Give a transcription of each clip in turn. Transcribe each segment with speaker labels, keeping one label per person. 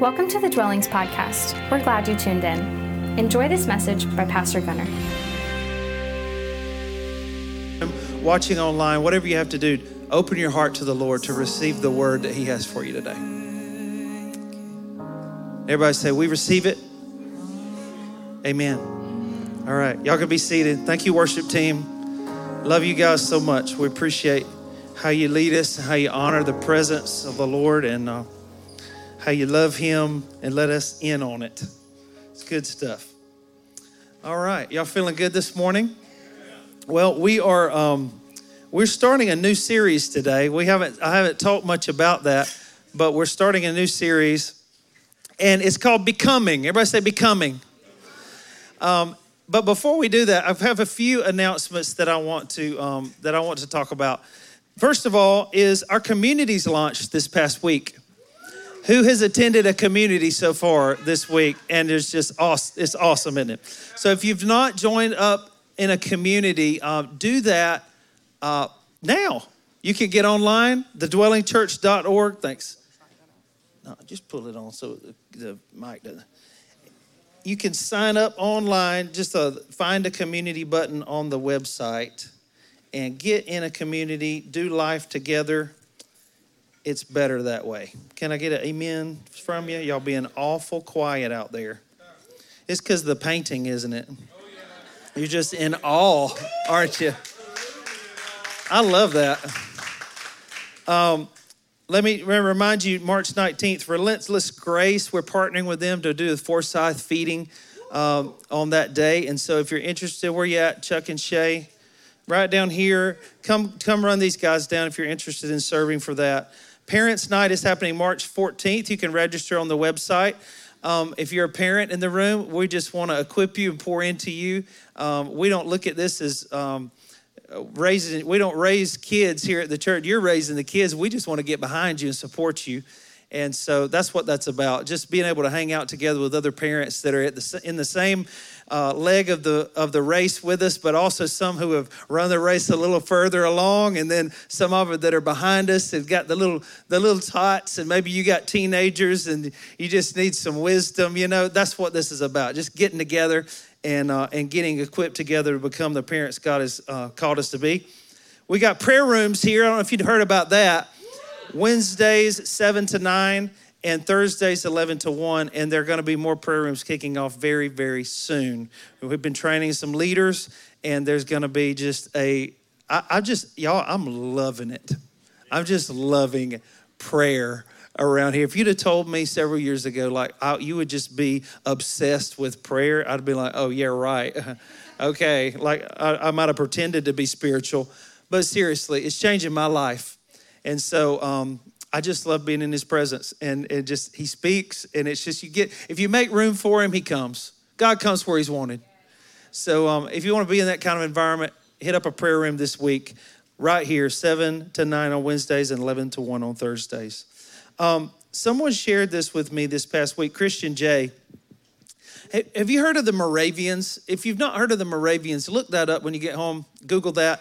Speaker 1: Welcome to the Dwellings Podcast. We're glad you tuned in. Enjoy this message by Pastor Gunner.
Speaker 2: Watching online, whatever you have to do, open your heart to the Lord to receive the word that He has for you today. Everybody say, We receive it. Amen. All right, y'all can be seated. Thank you, worship team. Love you guys so much. We appreciate how you lead us, how you honor the presence of the Lord, and uh, how you love Him and let us in on it. It's good stuff. All right, y'all feeling good this morning? Well, we are um, we're starting a new series today. We haven't I haven't talked much about that, but we're starting a new series, and it's called Becoming. Everybody say Becoming. Um, but before we do that, I have a few announcements that I want to um, that I want to talk about. First of all, is our communities launched this past week. Who has attended a community so far this week? And it's just awesome. It's awesome, isn't it? So if you've not joined up in a community, uh, do that uh, now. You can get online, thedwellingchurch.org. Thanks. No, just pull it on so the, the mic doesn't. You can sign up online. Just uh, find a community button on the website and get in a community, do life together it's better that way. Can I get an amen from you? Y'all being awful quiet out there. It's because the painting, isn't it? You're just in awe, aren't you? I love that. Um, let me remind you, March 19th, Relentless Grace, we're partnering with them to do the Forsyth feeding um, on that day. And so if you're interested, where you at, Chuck and Shay? Right down here. Come, come run these guys down if you're interested in serving for that. Parents' Night is happening March 14th. You can register on the website. Um, if you're a parent in the room, we just want to equip you and pour into you. Um, we don't look at this as um, raising, we don't raise kids here at the church. You're raising the kids. We just want to get behind you and support you. And so that's what that's about. Just being able to hang out together with other parents that are the, in the same uh, leg of the of the race with us, but also some who have run the race a little further along, and then some of it that are behind us have got the little the little tots, and maybe you got teenagers and you just need some wisdom. You know, that's what this is about. Just getting together and uh, and getting equipped together to become the parents God has uh, called us to be. We got prayer rooms here. I don't know if you'd heard about that. Wednesdays, 7 to 9 and Thursdays 11 to 1 and there are going to be more prayer rooms kicking off very very soon. We've been training some leaders and there's going to be just a I, I just y'all I'm loving it. I'm just loving prayer around here. If you'd have told me several years ago, like I, you would just be obsessed with prayer, I'd be like, oh yeah, right, okay. Like I, I, might have pretended to be spiritual, but seriously, it's changing my life. And so um, I just love being in his presence. And it just, he speaks, and it's just, you get, if you make room for him, he comes. God comes where he's wanted. So um, if you want to be in that kind of environment, hit up a prayer room this week, right here, 7 to 9 on Wednesdays and 11 to 1 on Thursdays. Um, someone shared this with me this past week, Christian J. Have you heard of the Moravians? If you've not heard of the Moravians, look that up when you get home, Google that.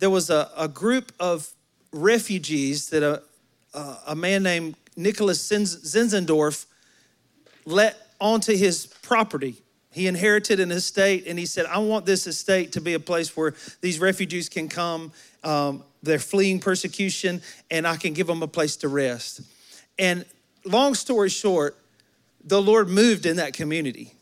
Speaker 2: There was a, a group of refugees that a, uh, a man named Nicholas Zinzendorf let onto his property. He inherited an estate and he said, I want this estate to be a place where these refugees can come. Um, they're fleeing persecution and I can give them a place to rest. And long story short, the Lord moved in that community.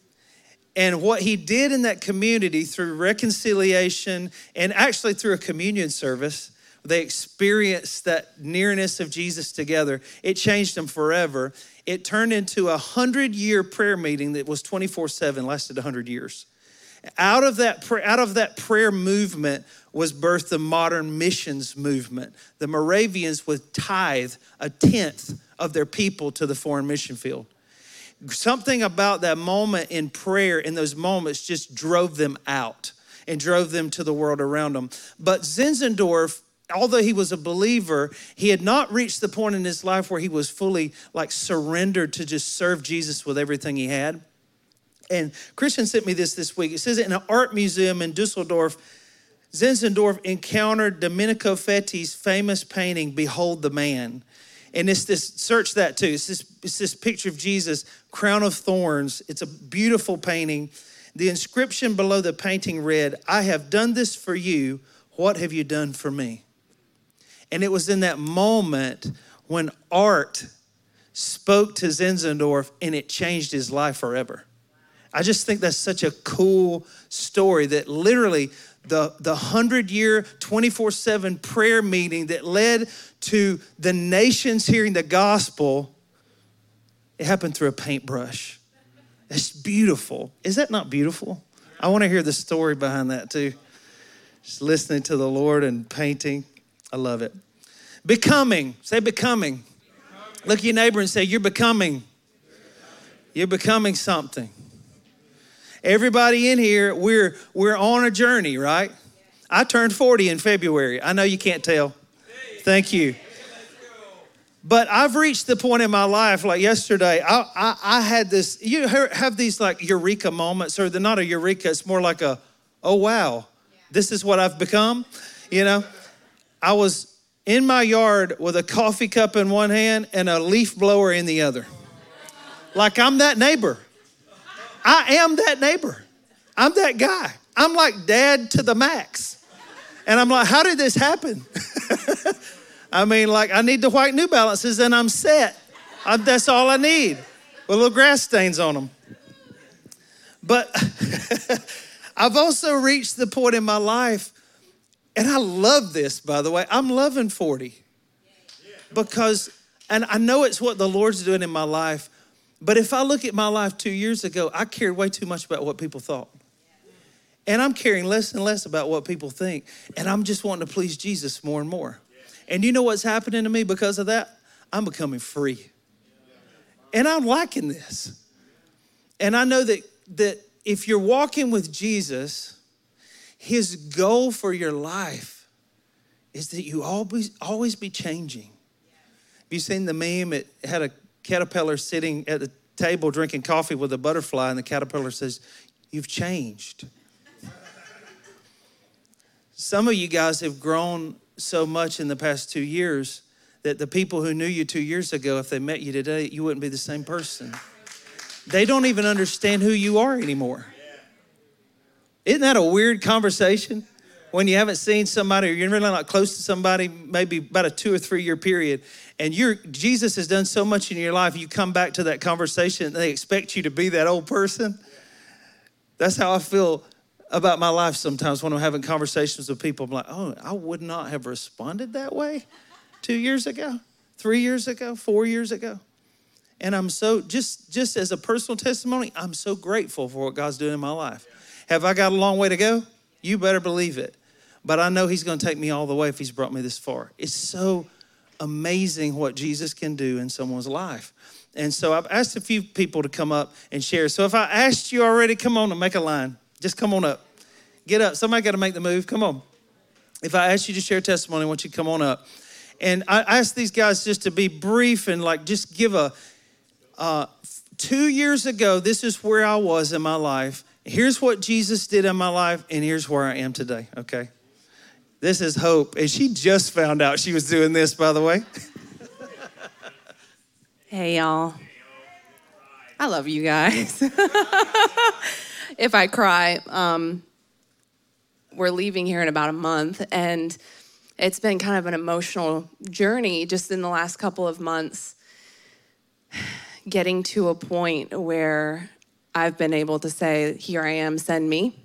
Speaker 2: And what he did in that community through reconciliation and actually through a communion service they experienced that nearness of Jesus together. It changed them forever. It turned into a hundred year prayer meeting that was 24 7, lasted 100 years. Out of, that, out of that prayer movement was birthed the modern missions movement. The Moravians would tithe a tenth of their people to the foreign mission field. Something about that moment in prayer, in those moments, just drove them out and drove them to the world around them. But Zinzendorf although he was a believer, he had not reached the point in his life where he was fully like surrendered to just serve Jesus with everything he had. And Christian sent me this this week. It says in an art museum in Dusseldorf, Zinzendorf encountered Domenico Fetti's famous painting, Behold the Man. And it's this, search that too. It's this, it's this picture of Jesus, crown of thorns. It's a beautiful painting. The inscription below the painting read, I have done this for you. What have you done for me? And it was in that moment when art spoke to Zinzendorf and it changed his life forever. I just think that's such a cool story that literally the, the 100 year, 24 7 prayer meeting that led to the nations hearing the gospel, it happened through a paintbrush. It's beautiful. Is that not beautiful? I want to hear the story behind that too. Just listening to the Lord and painting. I love it. Becoming. Say becoming. Look at your neighbor and say, You're becoming. You're becoming something. Everybody in here, we're we're on a journey, right? I turned 40 in February. I know you can't tell. Thank you. But I've reached the point in my life, like yesterday, I, I, I had this, you have these like eureka moments, or they're not a eureka, it's more like a, oh wow, this is what I've become. You know, I was in my yard with a coffee cup in one hand and a leaf blower in the other. Like I'm that neighbor. I am that neighbor. I'm that guy. I'm like dad to the max. And I'm like, how did this happen? I mean, like, I need the white New Balances and I'm set. I'm, that's all I need with little grass stains on them. But I've also reached the point in my life, and I love this, by the way. I'm loving 40 because, and I know it's what the Lord's doing in my life, but if I look at my life two years ago, I cared way too much about what people thought. And I'm caring less and less about what people think. And I'm just wanting to please Jesus more and more. And you know what's happening to me because of that? I'm becoming free. And I'm liking this. And I know that, that if you're walking with Jesus, his goal for your life is that you always, always be changing. Have you seen the meme? It had a caterpillar sitting at the table drinking coffee with a butterfly, and the caterpillar says, You've changed. Some of you guys have grown so much in the past two years that the people who knew you two years ago, if they met you today, you wouldn't be the same person. They don't even understand who you are anymore. Isn't that a weird conversation? When you haven't seen somebody or you're really not close to somebody, maybe about a two or three year period, and you're Jesus has done so much in your life, you come back to that conversation and they expect you to be that old person. That's how I feel about my life sometimes when I'm having conversations with people. I'm like, oh, I would not have responded that way two years ago, three years ago, four years ago. And I'm so just just as a personal testimony, I'm so grateful for what God's doing in my life. Have I got a long way to go? You better believe it. But I know He's going to take me all the way if He's brought me this far. It's so amazing what Jesus can do in someone's life. And so I've asked a few people to come up and share. So if I asked you already, come on and make a line. Just come on up. Get up. Somebody got to make the move. Come on. If I ask you to share testimony, I want you to come on up. And I asked these guys just to be brief and like just give a. Uh, two years ago, this is where I was in my life. Here's what Jesus did in my life, and here's where I am today. Okay. This is hope. And she just found out she was doing this, by the way.
Speaker 3: Hey, y'all. I love you guys. if I cry, um, we're leaving here in about a month, and it's been kind of an emotional journey just in the last couple of months, getting to a point where I've been able to say, Here I am, send me.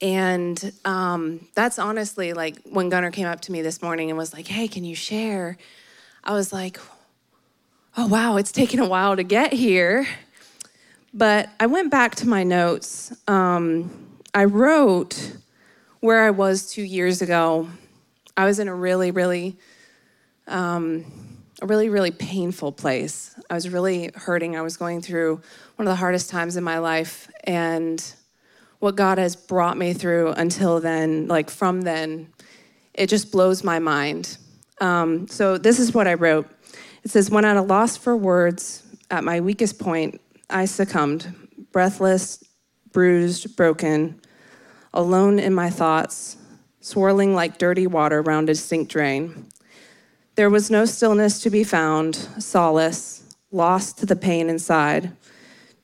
Speaker 3: And um, that's honestly like when Gunnar came up to me this morning and was like, Hey, can you share? I was like, Oh, wow, it's taken a while to get here. But I went back to my notes. Um, I wrote where I was two years ago. I was in a really, really, um, a really, really painful place. I was really hurting. I was going through one of the hardest times in my life. And what God has brought me through until then, like from then, it just blows my mind. Um, so this is what I wrote. It says, When at a loss for words, at my weakest point, I succumbed, breathless, bruised, broken, alone in my thoughts, swirling like dirty water round a sink drain. There was no stillness to be found, solace, lost to the pain inside.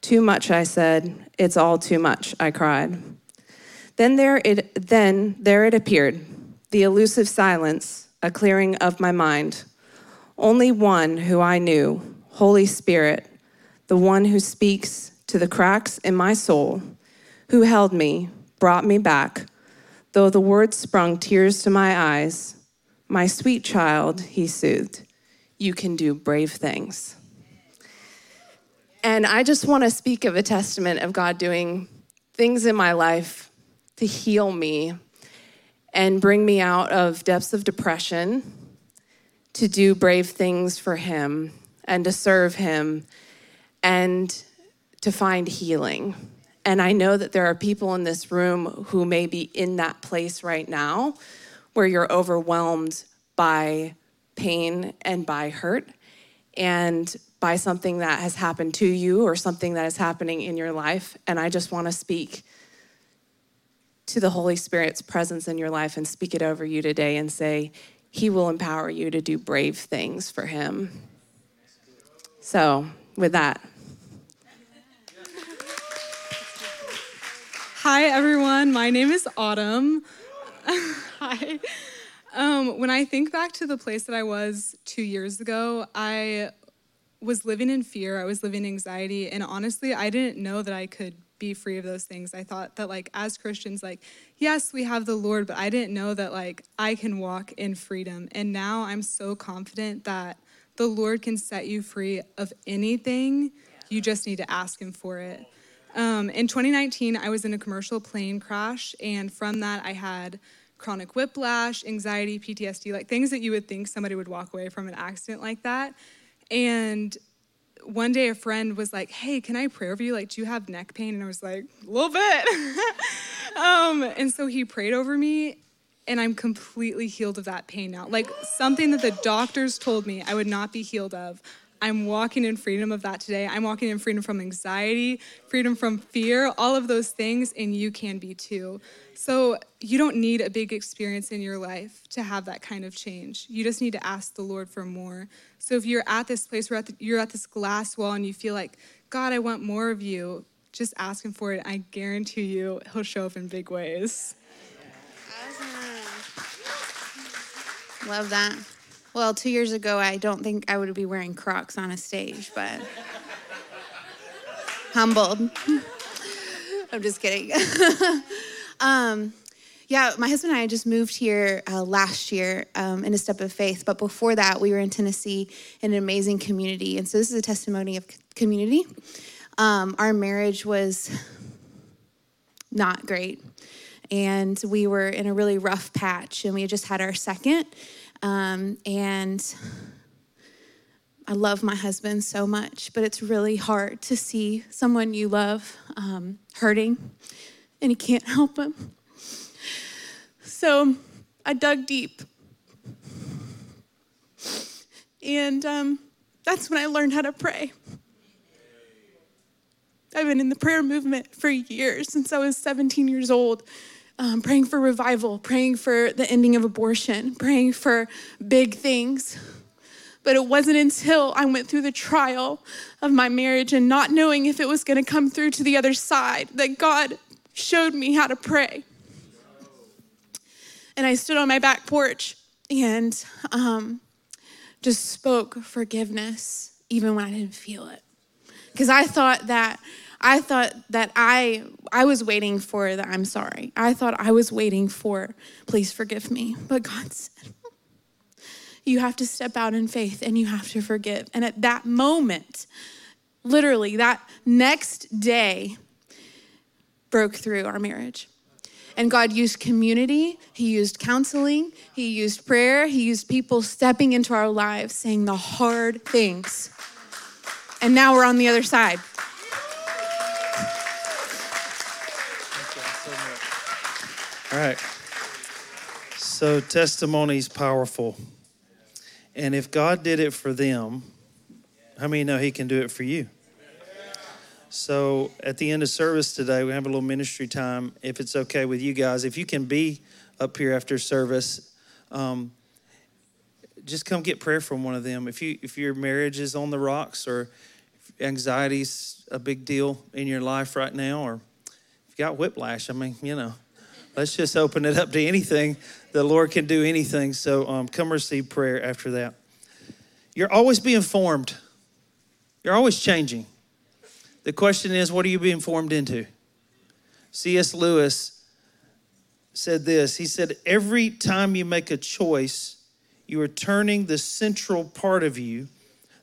Speaker 3: Too much, I said. It's all too much, I cried. Then there it then there it appeared, the elusive silence, a clearing of my mind. Only one who I knew, Holy Spirit, the one who speaks to the cracks in my soul, who held me, brought me back. Though the words sprung tears to my eyes, my sweet child, he soothed, you can do brave things. And I just want to speak of a testament of God doing things in my life to heal me and bring me out of depths of depression, to do brave things for Him and to serve Him and to find healing. And I know that there are people in this room who may be in that place right now where you're overwhelmed by pain and by hurt and by something that has happened to you or something that is happening in your life. And I just want to speak to the Holy Spirit's presence in your life and speak it over you today and say, He will empower you to do brave things for Him. So, with that,
Speaker 4: Hi, everyone. My name is Autumn. Hi. Um, when I think back to the place that I was two years ago, I was living in fear. I was living in anxiety. And honestly, I didn't know that I could be free of those things. I thought that, like, as Christians, like, yes, we have the Lord, but I didn't know that, like, I can walk in freedom. And now I'm so confident that the Lord can set you free of anything. You just need to ask Him for it. Um, in 2019, I was in a commercial plane crash, and from that, I had chronic whiplash, anxiety, PTSD, like things that you would think somebody would walk away from an accident like that. And one day, a friend was like, Hey, can I pray over you? Like, do you have neck pain? And I was like, A little bit. um, and so he prayed over me, and I'm completely healed of that pain now. Like, something that the doctors told me I would not be healed of. I'm walking in freedom of that today. I'm walking in freedom from anxiety, freedom from fear, all of those things, and you can be too. So you don't need a big experience in your life to have that kind of change. You just need to ask the Lord for more. So if you're at this place where you're at this glass wall and you feel like, God, I want more of you, just ask Him for it. I guarantee you, He'll show up in big ways.
Speaker 5: Love that. Well, two years ago, I don't think I would be wearing Crocs on a stage, but humbled. I'm just kidding. um, yeah, my husband and I just moved here uh, last year um, in a step of faith, but before that, we were in Tennessee in an amazing community. And so this is a testimony of community. Um, our marriage was not great, and we were in a really rough patch, and we had just had our second. Um, and I love my husband so much, but it's really hard to see someone you love um, hurting and you can't help him. So I dug deep. And um, that's when I learned how to pray. I've been in the prayer movement for years, since I was 17 years old um, praying for revival, praying for the ending of abortion, praying for big things. But it wasn't until I went through the trial of my marriage and not knowing if it was going to come through to the other side that God showed me how to pray. And I stood on my back porch and um, just spoke forgiveness, even when I didn't feel it. Because I thought that I thought that I I was waiting for the I'm sorry. I thought I was waiting for please forgive me. But God said you have to step out in faith and you have to forgive. And at that moment, literally that next day broke through our marriage. And God used community, He used counseling, He used prayer, He used people stepping into our lives saying the hard things. And now we're on the other side.
Speaker 2: All right. So testimony is powerful. And if God did it for them, how many know he can do it for you? So at the end of service today, we have a little ministry time. If it's okay with you guys, if you can be up here after service, um, just come get prayer from one of them. If you if your marriage is on the rocks or anxiety's a big deal in your life right now, or if you got whiplash, I mean, you know, let's just open it up to anything. The Lord can do anything. So um, come receive prayer after that. You're always being formed. You're always changing. The question is, what are you being formed into? C.S. Lewis said this. He said, Every time you make a choice, you are turning the central part of you,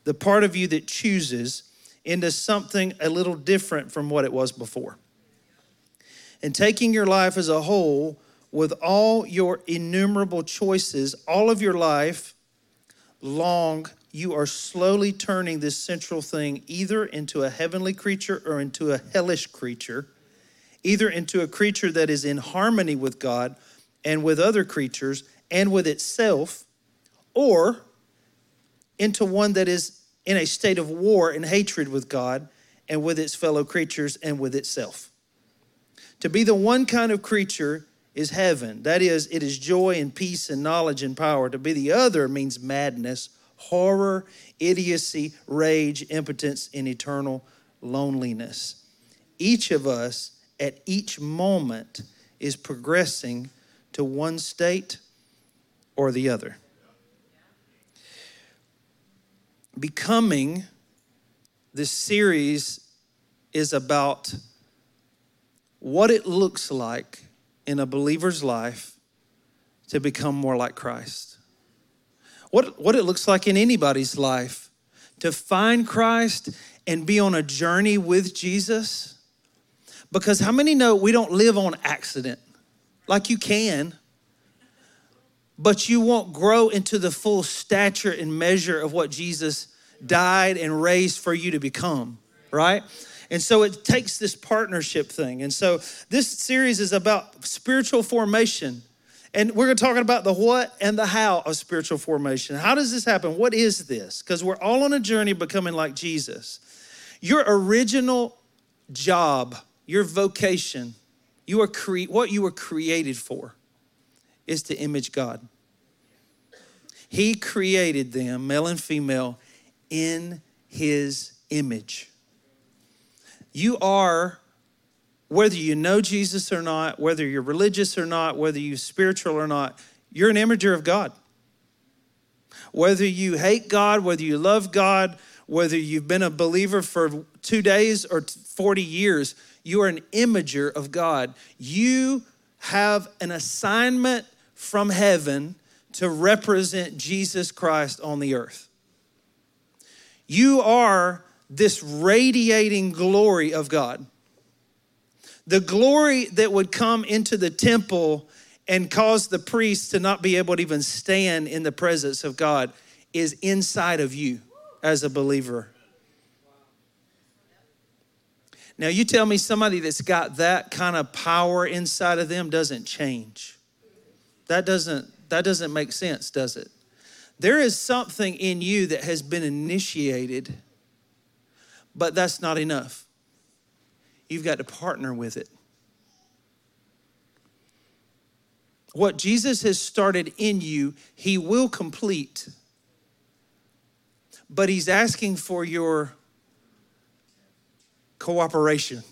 Speaker 2: the part of you that chooses, into something a little different from what it was before. And taking your life as a whole, with all your innumerable choices, all of your life long, you are slowly turning this central thing either into a heavenly creature or into a hellish creature, either into a creature that is in harmony with God and with other creatures and with itself, or into one that is in a state of war and hatred with God and with its fellow creatures and with itself. To be the one kind of creature is heaven. That is, it is joy and peace and knowledge and power. To be the other means madness, horror, idiocy, rage, impotence, and eternal loneliness. Each of us at each moment is progressing to one state or the other. Becoming, this series is about what it looks like in a believer's life to become more like Christ. What, what it looks like in anybody's life to find Christ and be on a journey with Jesus. Because how many know we don't live on accident? Like you can, but you won't grow into the full stature and measure of what Jesus died and raised for you to become, right? And so it takes this partnership thing. And so this series is about spiritual formation. And we're going to talk about the what and the how of spiritual formation. How does this happen? What is this? Because we're all on a journey becoming like Jesus. Your original job, your vocation, you are cre- what you were created for is to image God. He created them, male and female, in his image. You are, whether you know Jesus or not, whether you're religious or not, whether you're spiritual or not, you're an imager of God. Whether you hate God, whether you love God, whether you've been a believer for two days or 40 years, you are an imager of God. You have an assignment from heaven to represent Jesus Christ on the earth. You are this radiating glory of God. The glory that would come into the temple and cause the priests to not be able to even stand in the presence of God is inside of you as a believer. Now, you tell me somebody that's got that kind of power inside of them doesn't change. That doesn't, that doesn't make sense, does it? There is something in you that has been initiated but that's not enough. You've got to partner with it. What Jesus has started in you, he will complete. But he's asking for your cooperation.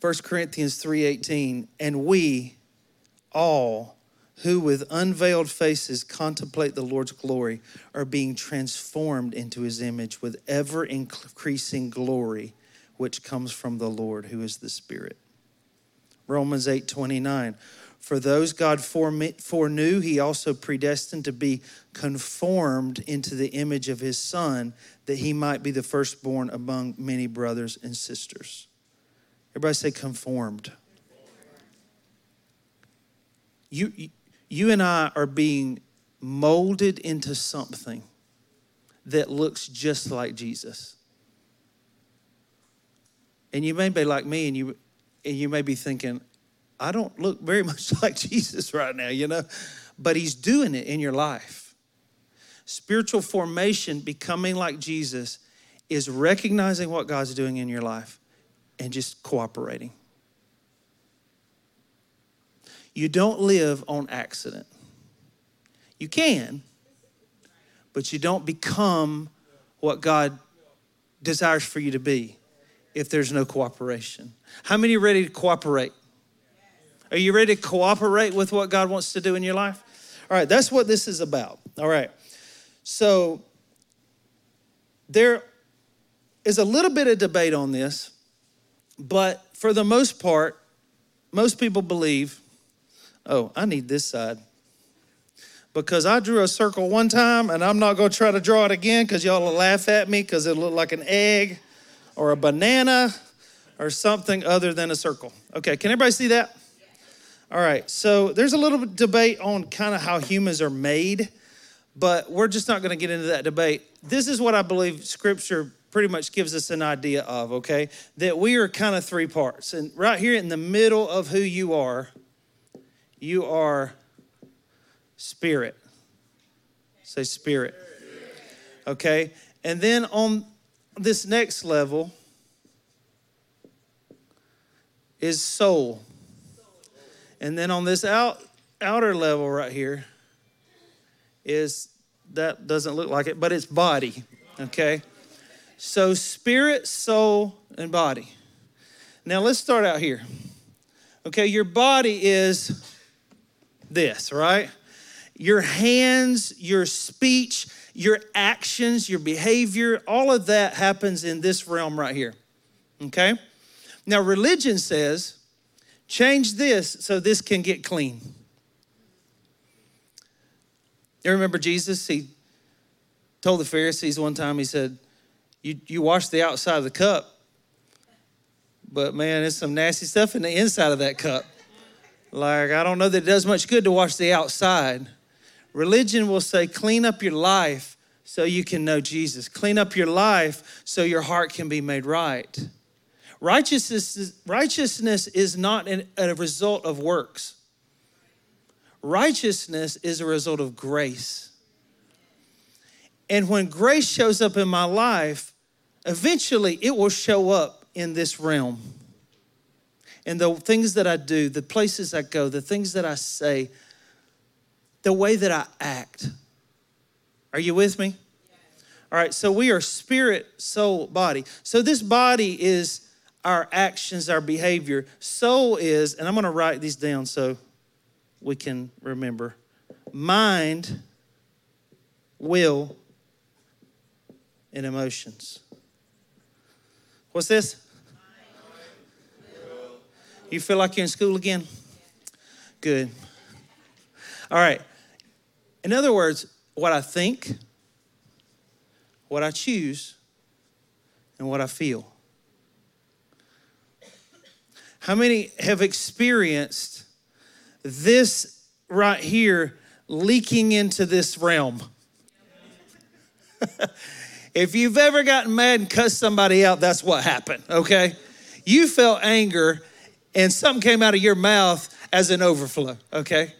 Speaker 2: 1 Corinthians 3:18 and we all who with unveiled faces contemplate the Lord's glory are being transformed into his image with ever increasing glory which comes from the Lord who is the Spirit. Romans 8 29. For those God foreknew, he also predestined to be conformed into the image of his Son, that he might be the firstborn among many brothers and sisters. Everybody say conformed. You, you and I are being molded into something that looks just like Jesus. And you may be like me and you and you may be thinking, I don't look very much like Jesus right now, you know, but he's doing it in your life. Spiritual formation, becoming like Jesus, is recognizing what God's doing in your life and just cooperating. You don't live on accident. You can, but you don't become what God desires for you to be if there's no cooperation. How many are ready to cooperate? Are you ready to cooperate with what God wants to do in your life? All right, that's what this is about. All right. So there is a little bit of debate on this, but for the most part, most people believe, oh, I need this side. Because I drew a circle one time and I'm not going to try to draw it again because y'all will laugh at me because it looked like an egg or a banana or something other than a circle. Okay, can everybody see that? All right, so there's a little debate on kind of how humans are made, but we're just not going to get into that debate. This is what I believe scripture pretty much gives us an idea of, okay? That we are kind of three parts. And right here in the middle of who you are, you are spirit. Say spirit. Okay? And then on this next level is soul. And then on this out, outer level right here is that doesn't look like it, but it's body. Okay? So, spirit, soul, and body. Now, let's start out here. Okay, your body is this, right? Your hands, your speech, your actions, your behavior, all of that happens in this realm right here. Okay? Now, religion says, change this so this can get clean. You remember Jesus? He told the Pharisees one time, he said, you, you wash the outside of the cup, but man, there's some nasty stuff in the inside of that cup. Like, I don't know that it does much good to wash the outside. Religion will say, clean up your life so you can know Jesus. Clean up your life so your heart can be made right. Righteousness, righteousness is not an, a result of works. Righteousness is a result of grace. And when grace shows up in my life, eventually it will show up in this realm. And the things that I do, the places I go, the things that I say, the way that I act. Are you with me? All right, so we are spirit, soul, body. So this body is our actions, our behavior. Soul is, and I'm going to write these down so we can remember mind, will, and emotions. What's this? You feel like you're in school again? Good. All right. In other words, what I think, what I choose, and what I feel. How many have experienced this right here leaking into this realm? If you've ever gotten mad and cussed somebody out, that's what happened, okay? You felt anger and something came out of your mouth as an overflow, okay?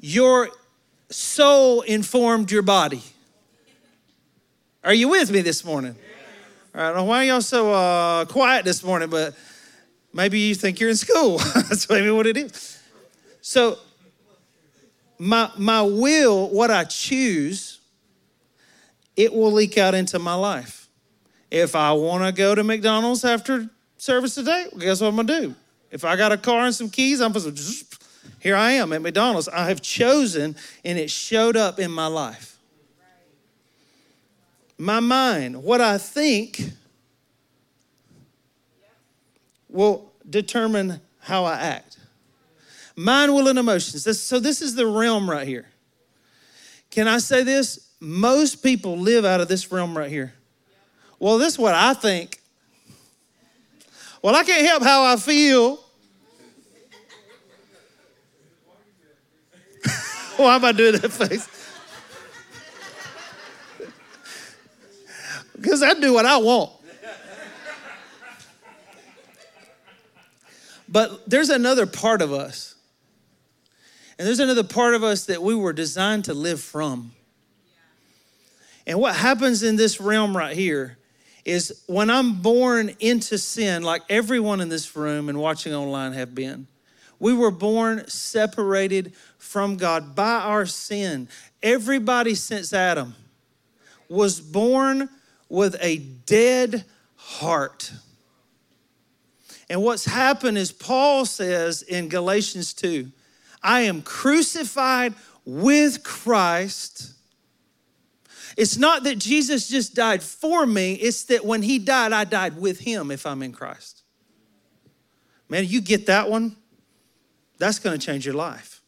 Speaker 2: Your soul informed your body. Are you with me this morning? All right, why are y'all so uh, quiet this morning, but maybe you think you're in school. That's maybe what it is. So, my, my will, what I choose, it will leak out into my life. If I want to go to McDonald's after service today, well, guess what I'm going to do? If I got a car and some keys, I'm supposed to, here I am at McDonald's. I have chosen and it showed up in my life. My mind, what I think, will determine how I act. Mind, will, and emotions. This, so, this is the realm right here. Can I say this? most people live out of this realm right here. Well, this is what I think. Well, I can't help how I feel. Why am I doing that face? because I do what I want. But there's another part of us. And there's another part of us that we were designed to live from. And what happens in this realm right here is when I'm born into sin, like everyone in this room and watching online have been, We were born separated from God by our sin. Everybody since Adam was born with a dead heart. And what's happened is Paul says in Galatians 2 I am crucified with Christ. It's not that Jesus just died for me, it's that when he died, I died with him if I'm in Christ. Man, you get that one? That's gonna change your life.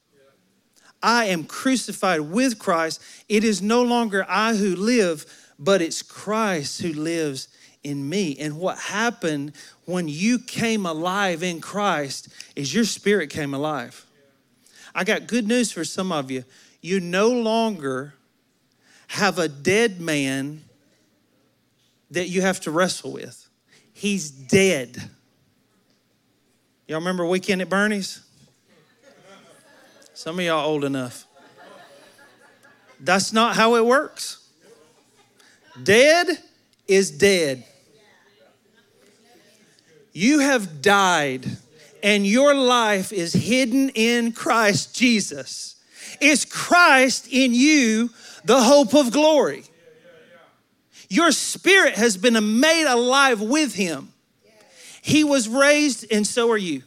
Speaker 2: I am crucified with Christ. It is no longer I who live, but it's Christ who lives in me. And what happened when you came alive in Christ is your spirit came alive. I got good news for some of you. You no longer have a dead man that you have to wrestle with. He's dead. Y'all remember Weekend at Bernie's? Some of y'all old enough. That's not how it works. Dead is dead. You have died, and your life is hidden in Christ Jesus. Is Christ in you the hope of glory? Your spirit has been made alive with him. He was raised, and so are you.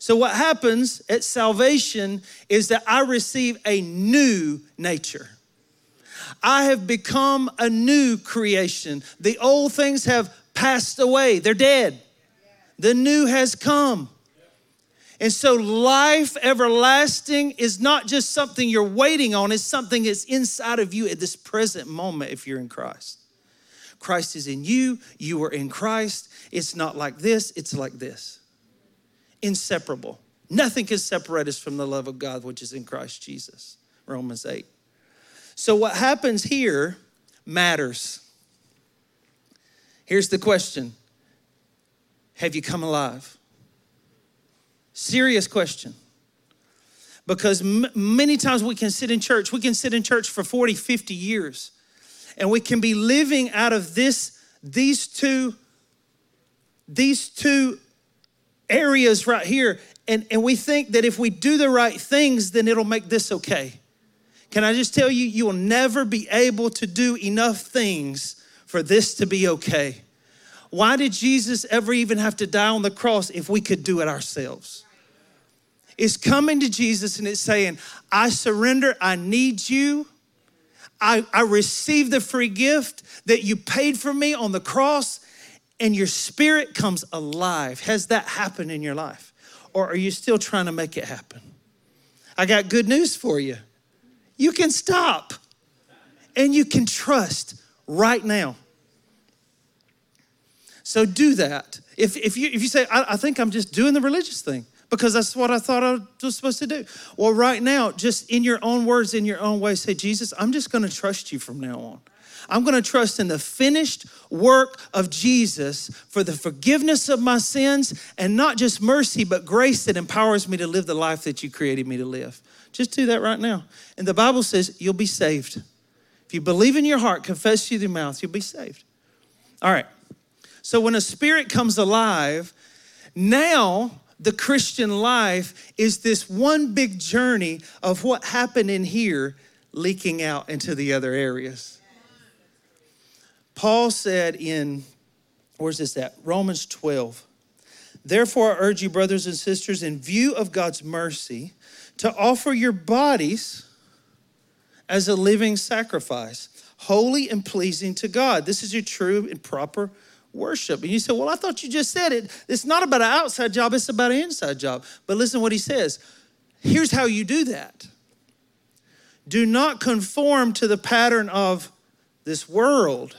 Speaker 2: So, what happens at salvation is that I receive a new nature. I have become a new creation. The old things have passed away, they're dead. The new has come. And so, life everlasting is not just something you're waiting on, it's something that's inside of you at this present moment if you're in Christ. Christ is in you, you are in Christ. It's not like this, it's like this. Inseparable. Nothing can separate us from the love of God, which is in Christ Jesus. Romans 8. So, what happens here matters. Here's the question Have you come alive? Serious question. Because m- many times we can sit in church, we can sit in church for 40, 50 years, and we can be living out of this, these two, these two areas right here. And, and we think that if we do the right things, then it'll make this okay. Can I just tell you, you will never be able to do enough things for this to be okay. Why did Jesus ever even have to die on the cross if we could do it ourselves? It's coming to Jesus and it's saying, I surrender, I need you. I, I receive the free gift that you paid for me on the cross, and your spirit comes alive. Has that happened in your life? Or are you still trying to make it happen? I got good news for you. You can stop and you can trust right now. So do that. If, if, you, if you say, I, I think I'm just doing the religious thing because that's what I thought I was supposed to do. Well, right now, just in your own words, in your own way, say, Jesus, I'm just going to trust you from now on. I'm going to trust in the finished work of Jesus for the forgiveness of my sins and not just mercy, but grace that empowers me to live the life that you created me to live. Just do that right now. And the Bible says you'll be saved. If you believe in your heart, confess with your mouth, you'll be saved. All right. So when a spirit comes alive, now the Christian life is this one big journey of what happened in here leaking out into the other areas. Paul said in, where's this at? Romans 12. Therefore, I urge you, brothers and sisters, in view of God's mercy, to offer your bodies as a living sacrifice, holy and pleasing to God. This is your true and proper worship. And you say, Well, I thought you just said it. It's not about an outside job, it's about an inside job. But listen what he says. Here's how you do that do not conform to the pattern of this world.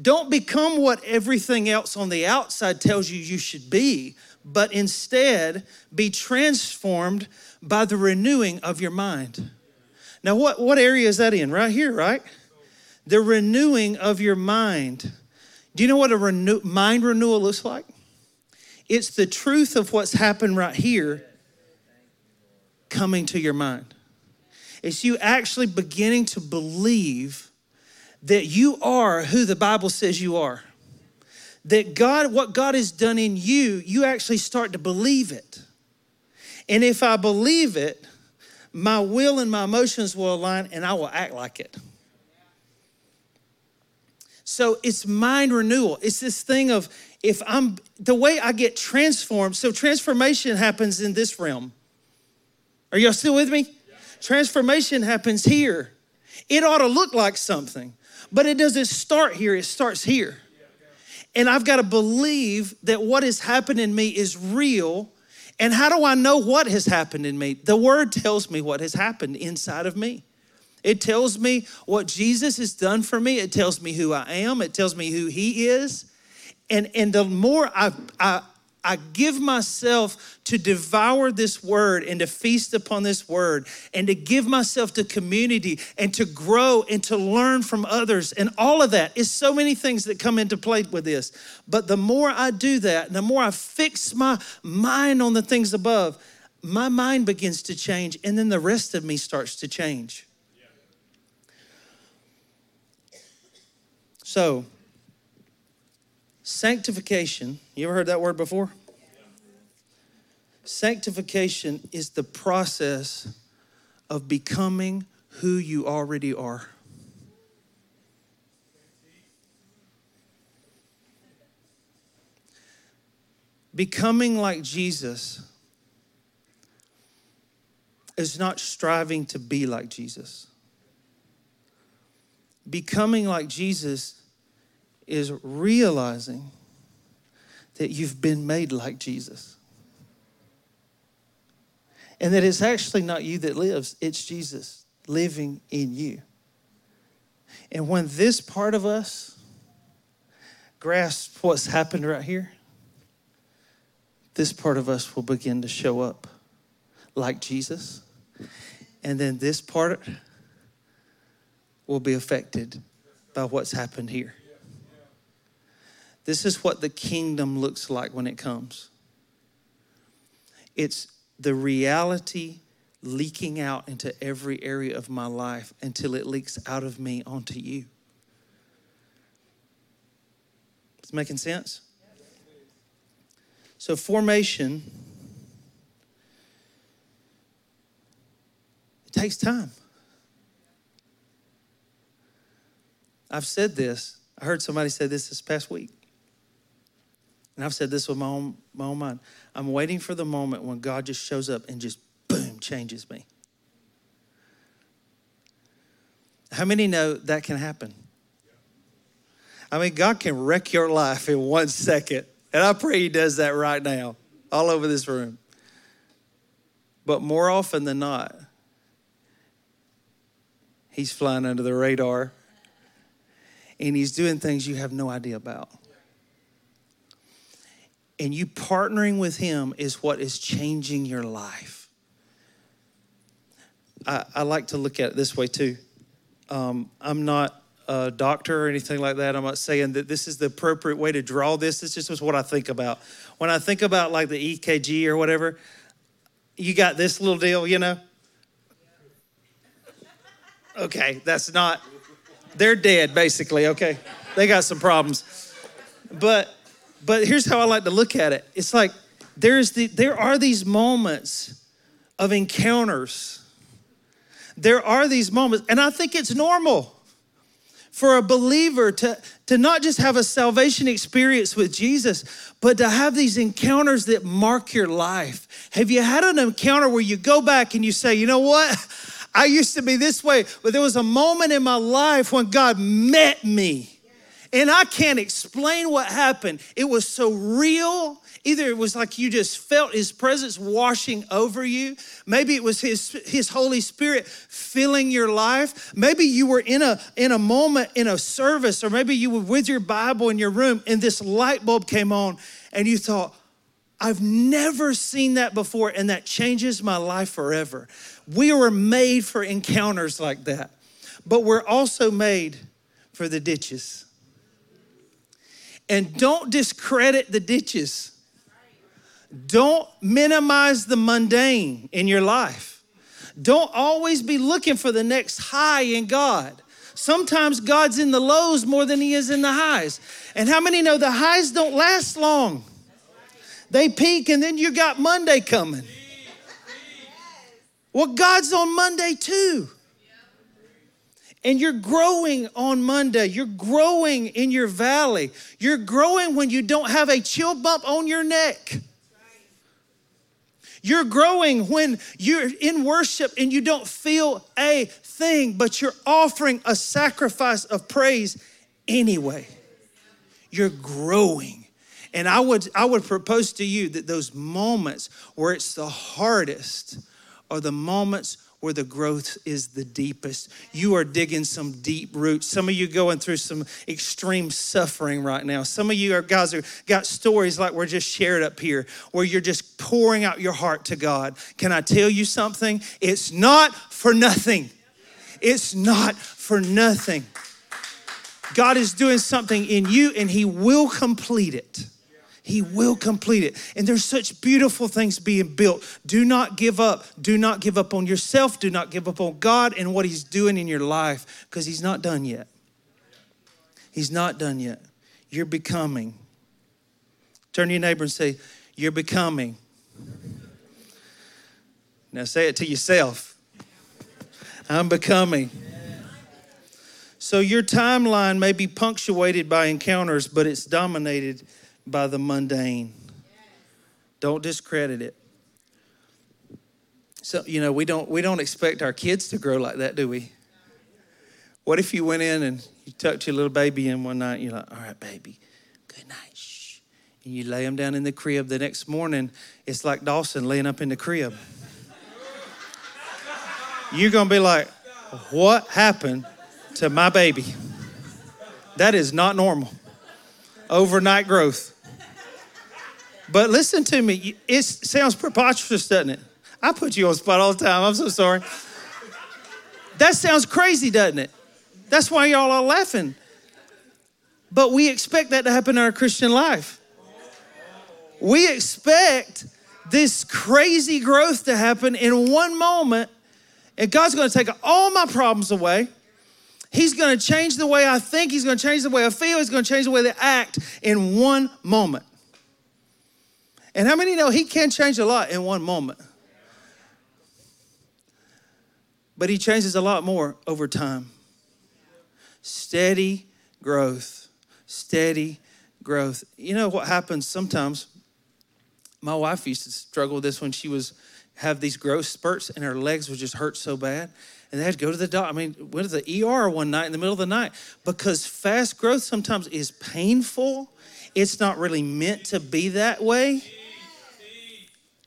Speaker 2: Don't become what everything else on the outside tells you you should be, but instead be transformed by the renewing of your mind. Now, what, what area is that in? Right here, right? The renewing of your mind. Do you know what a renew, mind renewal looks like? It's the truth of what's happened right here coming to your mind. It's you actually beginning to believe that you are who the Bible says you are. that God, what God has done in you, you actually start to believe it. And if I believe it, my will and my emotions will align and I will act like it. So it's mind renewal. It's this thing of if I'm the way I get transformed. So transformation happens in this realm. Are y'all still with me? Transformation happens here. It ought to look like something, but it doesn't start here, it starts here. And I've got to believe that what has happened in me is real. And how do I know what has happened in me? The word tells me what has happened inside of me. It tells me what Jesus has done for me. It tells me who I am. It tells me who He is. And, and the more I, I, I give myself to devour this word and to feast upon this word and to give myself to community and to grow and to learn from others and all of that is so many things that come into play with this. But the more I do that, the more I fix my mind on the things above, my mind begins to change and then the rest of me starts to change. So, Sanctification, you ever heard that word before? Sanctification is the process of becoming who you already are. Becoming like Jesus is not striving to be like Jesus. Becoming like Jesus is realizing that you've been made like Jesus. And that it's actually not you that lives, it's Jesus living in you. And when this part of us grasps what's happened right here, this part of us will begin to show up like Jesus. And then this part will be affected by what's happened here. This is what the kingdom looks like when it comes. It's the reality leaking out into every area of my life until it leaks out of me onto you. It's making sense? So, formation, it takes time. I've said this. I heard somebody say this this past week. And I've said this with my own, my own mind. I'm waiting for the moment when God just shows up and just boom, changes me. How many know that can happen? I mean, God can wreck your life in one second. And I pray He does that right now, all over this room. But more often than not, He's flying under the radar and He's doing things you have no idea about and you partnering with Him is what is changing your life. I, I like to look at it this way too. Um, I'm not a doctor or anything like that. I'm not saying that this is the appropriate way to draw this. This just was what I think about. When I think about like the EKG or whatever, you got this little deal, you know? Okay, that's not, they're dead basically, okay? They got some problems. But but here's how I like to look at it. It's like there's the, there are these moments of encounters. There are these moments, and I think it's normal for a believer to, to not just have a salvation experience with Jesus, but to have these encounters that mark your life. Have you had an encounter where you go back and you say, you know what? I used to be this way, but there was a moment in my life when God met me and I can't explain what happened. It was so real. Either it was like you just felt his presence washing over you. Maybe it was his, his Holy Spirit filling your life. Maybe you were in a, in a moment in a service, or maybe you were with your Bible in your room and this light bulb came on and you thought, I've never seen that before, and that changes my life forever. We were made for encounters like that, but we're also made for the ditches. And don't discredit the ditches. Don't minimize the mundane in your life. Don't always be looking for the next high in God. Sometimes God's in the lows more than he is in the highs. And how many know the highs don't last long? They peak and then you got Monday coming. Well, God's on Monday too. And you're growing on Monday. You're growing in your valley. You're growing when you don't have a chill bump on your neck. You're growing when you're in worship and you don't feel a thing, but you're offering a sacrifice of praise anyway. You're growing. And I would, I would propose to you that those moments where it's the hardest are the moments where the growth is the deepest. You are digging some deep roots. Some of you going through some extreme suffering right now. Some of you are guys who got stories like we're just shared up here, where you're just pouring out your heart to God. Can I tell you something? It's not for nothing. It's not for nothing. God is doing something in you and He will complete it. He will complete it. And there's such beautiful things being built. Do not give up. Do not give up on yourself. Do not give up on God and what He's doing in your life because He's not done yet. He's not done yet. You're becoming. Turn to your neighbor and say, You're becoming. Now say it to yourself. I'm becoming. So your timeline may be punctuated by encounters, but it's dominated by the mundane. Don't discredit it. So, you know, we don't we don't expect our kids to grow like that, do we? What if you went in and you tucked your little baby in one night and you're like, all right, baby, good night. Shh. And you lay them down in the crib. The next morning, it's like Dawson laying up in the crib. You're gonna be like, what happened to my baby? That is not normal. Overnight growth. But listen to me, it sounds preposterous, doesn't it? I put you on spot all the time. I'm so sorry. That sounds crazy, doesn't it? That's why y'all are laughing. But we expect that to happen in our Christian life. We expect this crazy growth to happen in one moment, and God's gonna take all my problems away. He's gonna change the way I think, He's gonna change the way I feel, He's gonna change the way I act in one moment. And how many know He can change a lot in one moment? But He changes a lot more over time. Steady growth, steady growth. You know what happens sometimes? My wife used to struggle with this when she was have these growth spurts and her legs would just hurt so bad. And they had to go to the doctor. I mean, went to the ER one night in the middle of the night because fast growth sometimes is painful. It's not really meant to be that way.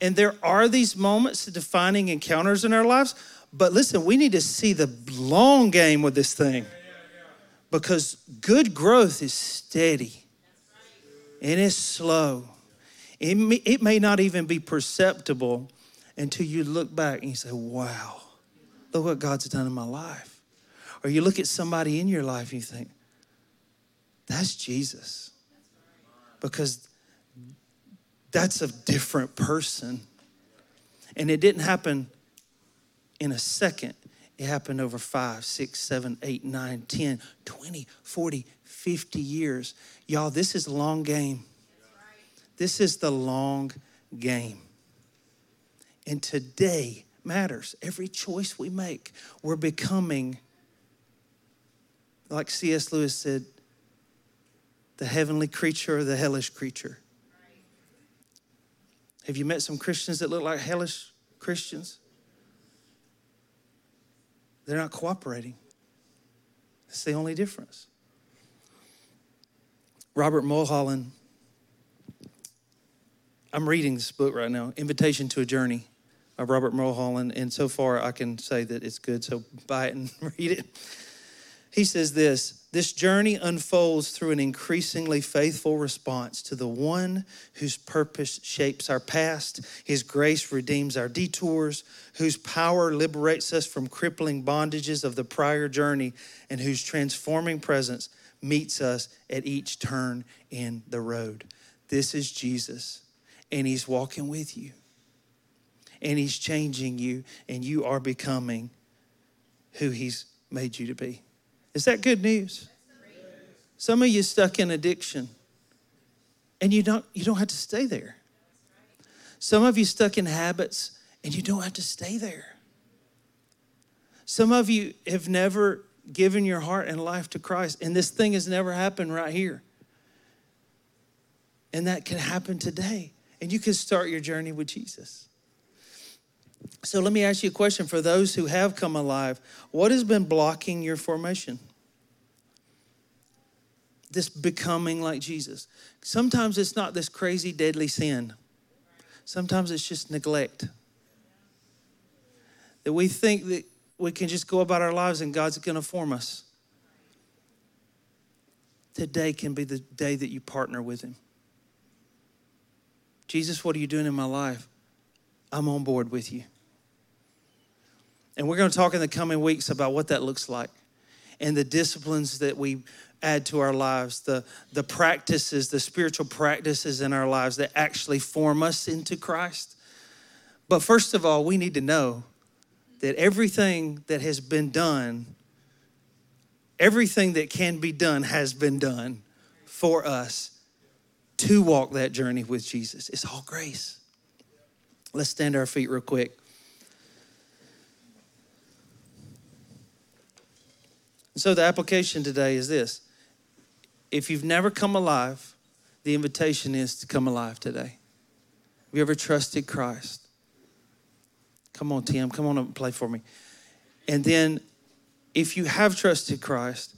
Speaker 2: And there are these moments, defining encounters in our lives. But listen, we need to see the long game with this thing because good growth is steady and it's slow. It may, it may not even be perceptible until you look back and you say, wow, look what God's done in my life. Or you look at somebody in your life and you think, that's Jesus. Because that's a different person. And it didn't happen in a second. It happened over five, six, seven, eight, nine, 10, 20, 40, 50 years. Y'all, this is a long game. This is the long game. And today matters. Every choice we make, we're becoming, like C.S. Lewis said, the heavenly creature or the hellish creature. Have you met some Christians that look like hellish Christians? They're not cooperating. That's the only difference. Robert Mulholland, I'm reading this book right now, Invitation to a Journey by Robert Mulholland, and so far I can say that it's good, so buy it and read it. He says this this journey unfolds through an increasingly faithful response to the one whose purpose shapes our past, his grace redeems our detours, whose power liberates us from crippling bondages of the prior journey, and whose transforming presence meets us at each turn in the road. This is Jesus, and he's walking with you, and he's changing you, and you are becoming who he's made you to be. Is that good news? Some of you stuck in addiction and you don't you don't have to stay there. Some of you stuck in habits and you don't have to stay there. Some of you have never given your heart and life to Christ and this thing has never happened right here. And that can happen today and you can start your journey with Jesus. So let me ask you a question for those who have come alive. What has been blocking your formation? This becoming like Jesus. Sometimes it's not this crazy, deadly sin, sometimes it's just neglect. That we think that we can just go about our lives and God's going to form us. Today can be the day that you partner with Him. Jesus, what are you doing in my life? I'm on board with you. And we're going to talk in the coming weeks about what that looks like and the disciplines that we add to our lives, the, the practices, the spiritual practices in our lives that actually form us into Christ. But first of all, we need to know that everything that has been done, everything that can be done has been done for us to walk that journey with Jesus. It's all grace. Let's stand our feet real quick. So the application today is this. If you've never come alive, the invitation is to come alive today. Have you ever trusted Christ? Come on, Tim, come on and play for me. And then if you have trusted Christ,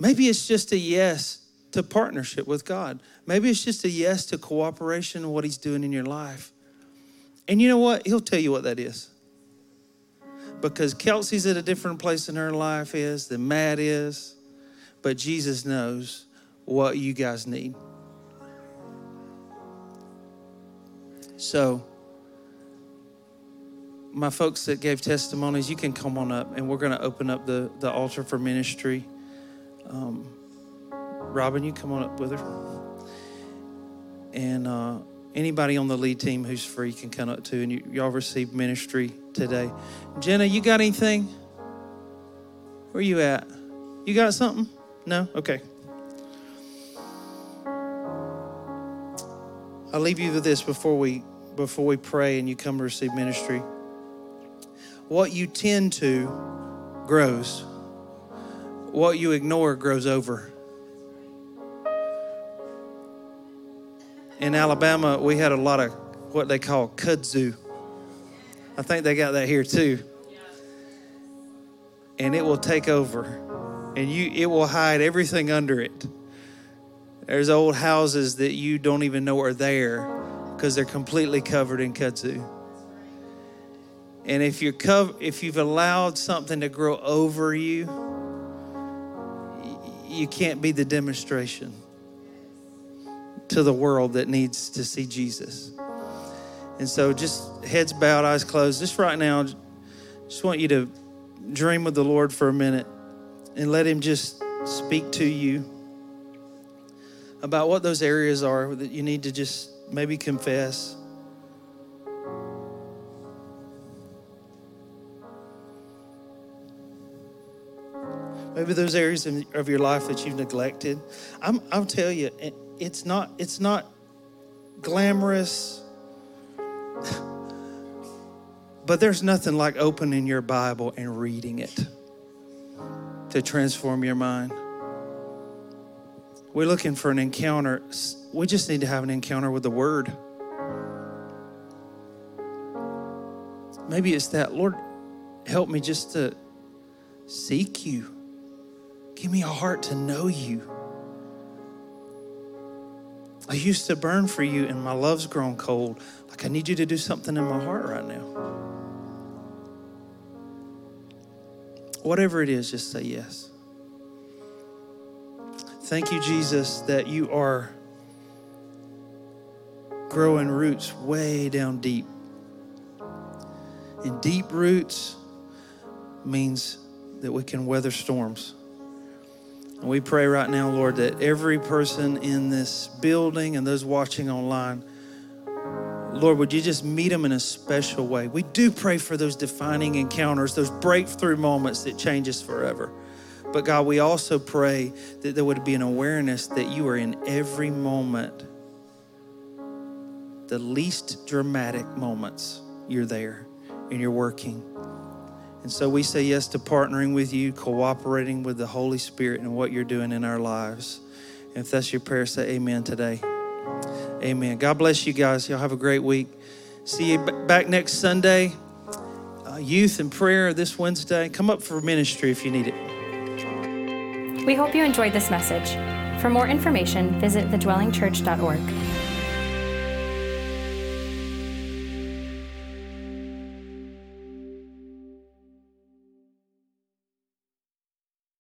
Speaker 2: maybe it's just a yes to partnership with God. Maybe it's just a yes to cooperation in what He's doing in your life. And you know what? He'll tell you what that is because Kelsey's at a different place in her life is than Matt is, but Jesus knows what you guys need. So, my folks that gave testimonies, you can come on up and we're going to open up the, the altar for ministry. Um, Robin, you come on up with her. And uh, anybody on the lead team who's free can come up too. And you, y'all receive ministry today. Jenna, you got anything? Where you at? You got something? No? Okay. I'll leave you with this before we before we pray and you come to receive ministry. What you tend to grows. What you ignore grows over. In Alabama, we had a lot of what they call kudzu. I think they got that here too. And it will take over. And you it will hide everything under it. There's old houses that you don't even know are there because they're completely covered in kudzu. And if you're cov- if you've allowed something to grow over you, you can't be the demonstration to the world that needs to see Jesus. And so, just heads bowed, eyes closed, just right now, just want you to dream with the Lord for a minute and let Him just speak to you about what those areas are that you need to just maybe confess. Maybe those areas of your life that you've neglected. I'm, I'll tell you, it's not, it's not glamorous but there's nothing like opening your Bible and reading it to transform your mind. We're looking for an encounter. We just need to have an encounter with the Word. Maybe it's that, Lord, help me just to seek you. Give me a heart to know you. I used to burn for you, and my love's grown cold. Like, I need you to do something in my heart right now. Whatever it is, just say yes. Thank you, Jesus, that you are growing roots way down deep. And deep roots means that we can weather storms. And we pray right now, Lord, that every person in this building and those watching online, Lord, would you just meet them in a special way? We do pray for those defining encounters, those breakthrough moments that change us forever. But God, we also pray that there would be an awareness that you are in every moment, the least dramatic moments, you're there and you're working. And so we say yes to partnering with you, cooperating with the Holy Spirit and what you're doing in our lives. And if that's your prayer, say amen today. Amen. God bless you guys. Y'all have a great week. See you back next Sunday. Uh, youth and prayer this Wednesday. Come up for ministry if you need it.
Speaker 1: We hope you enjoyed this message. For more information, visit thedwellingchurch.org.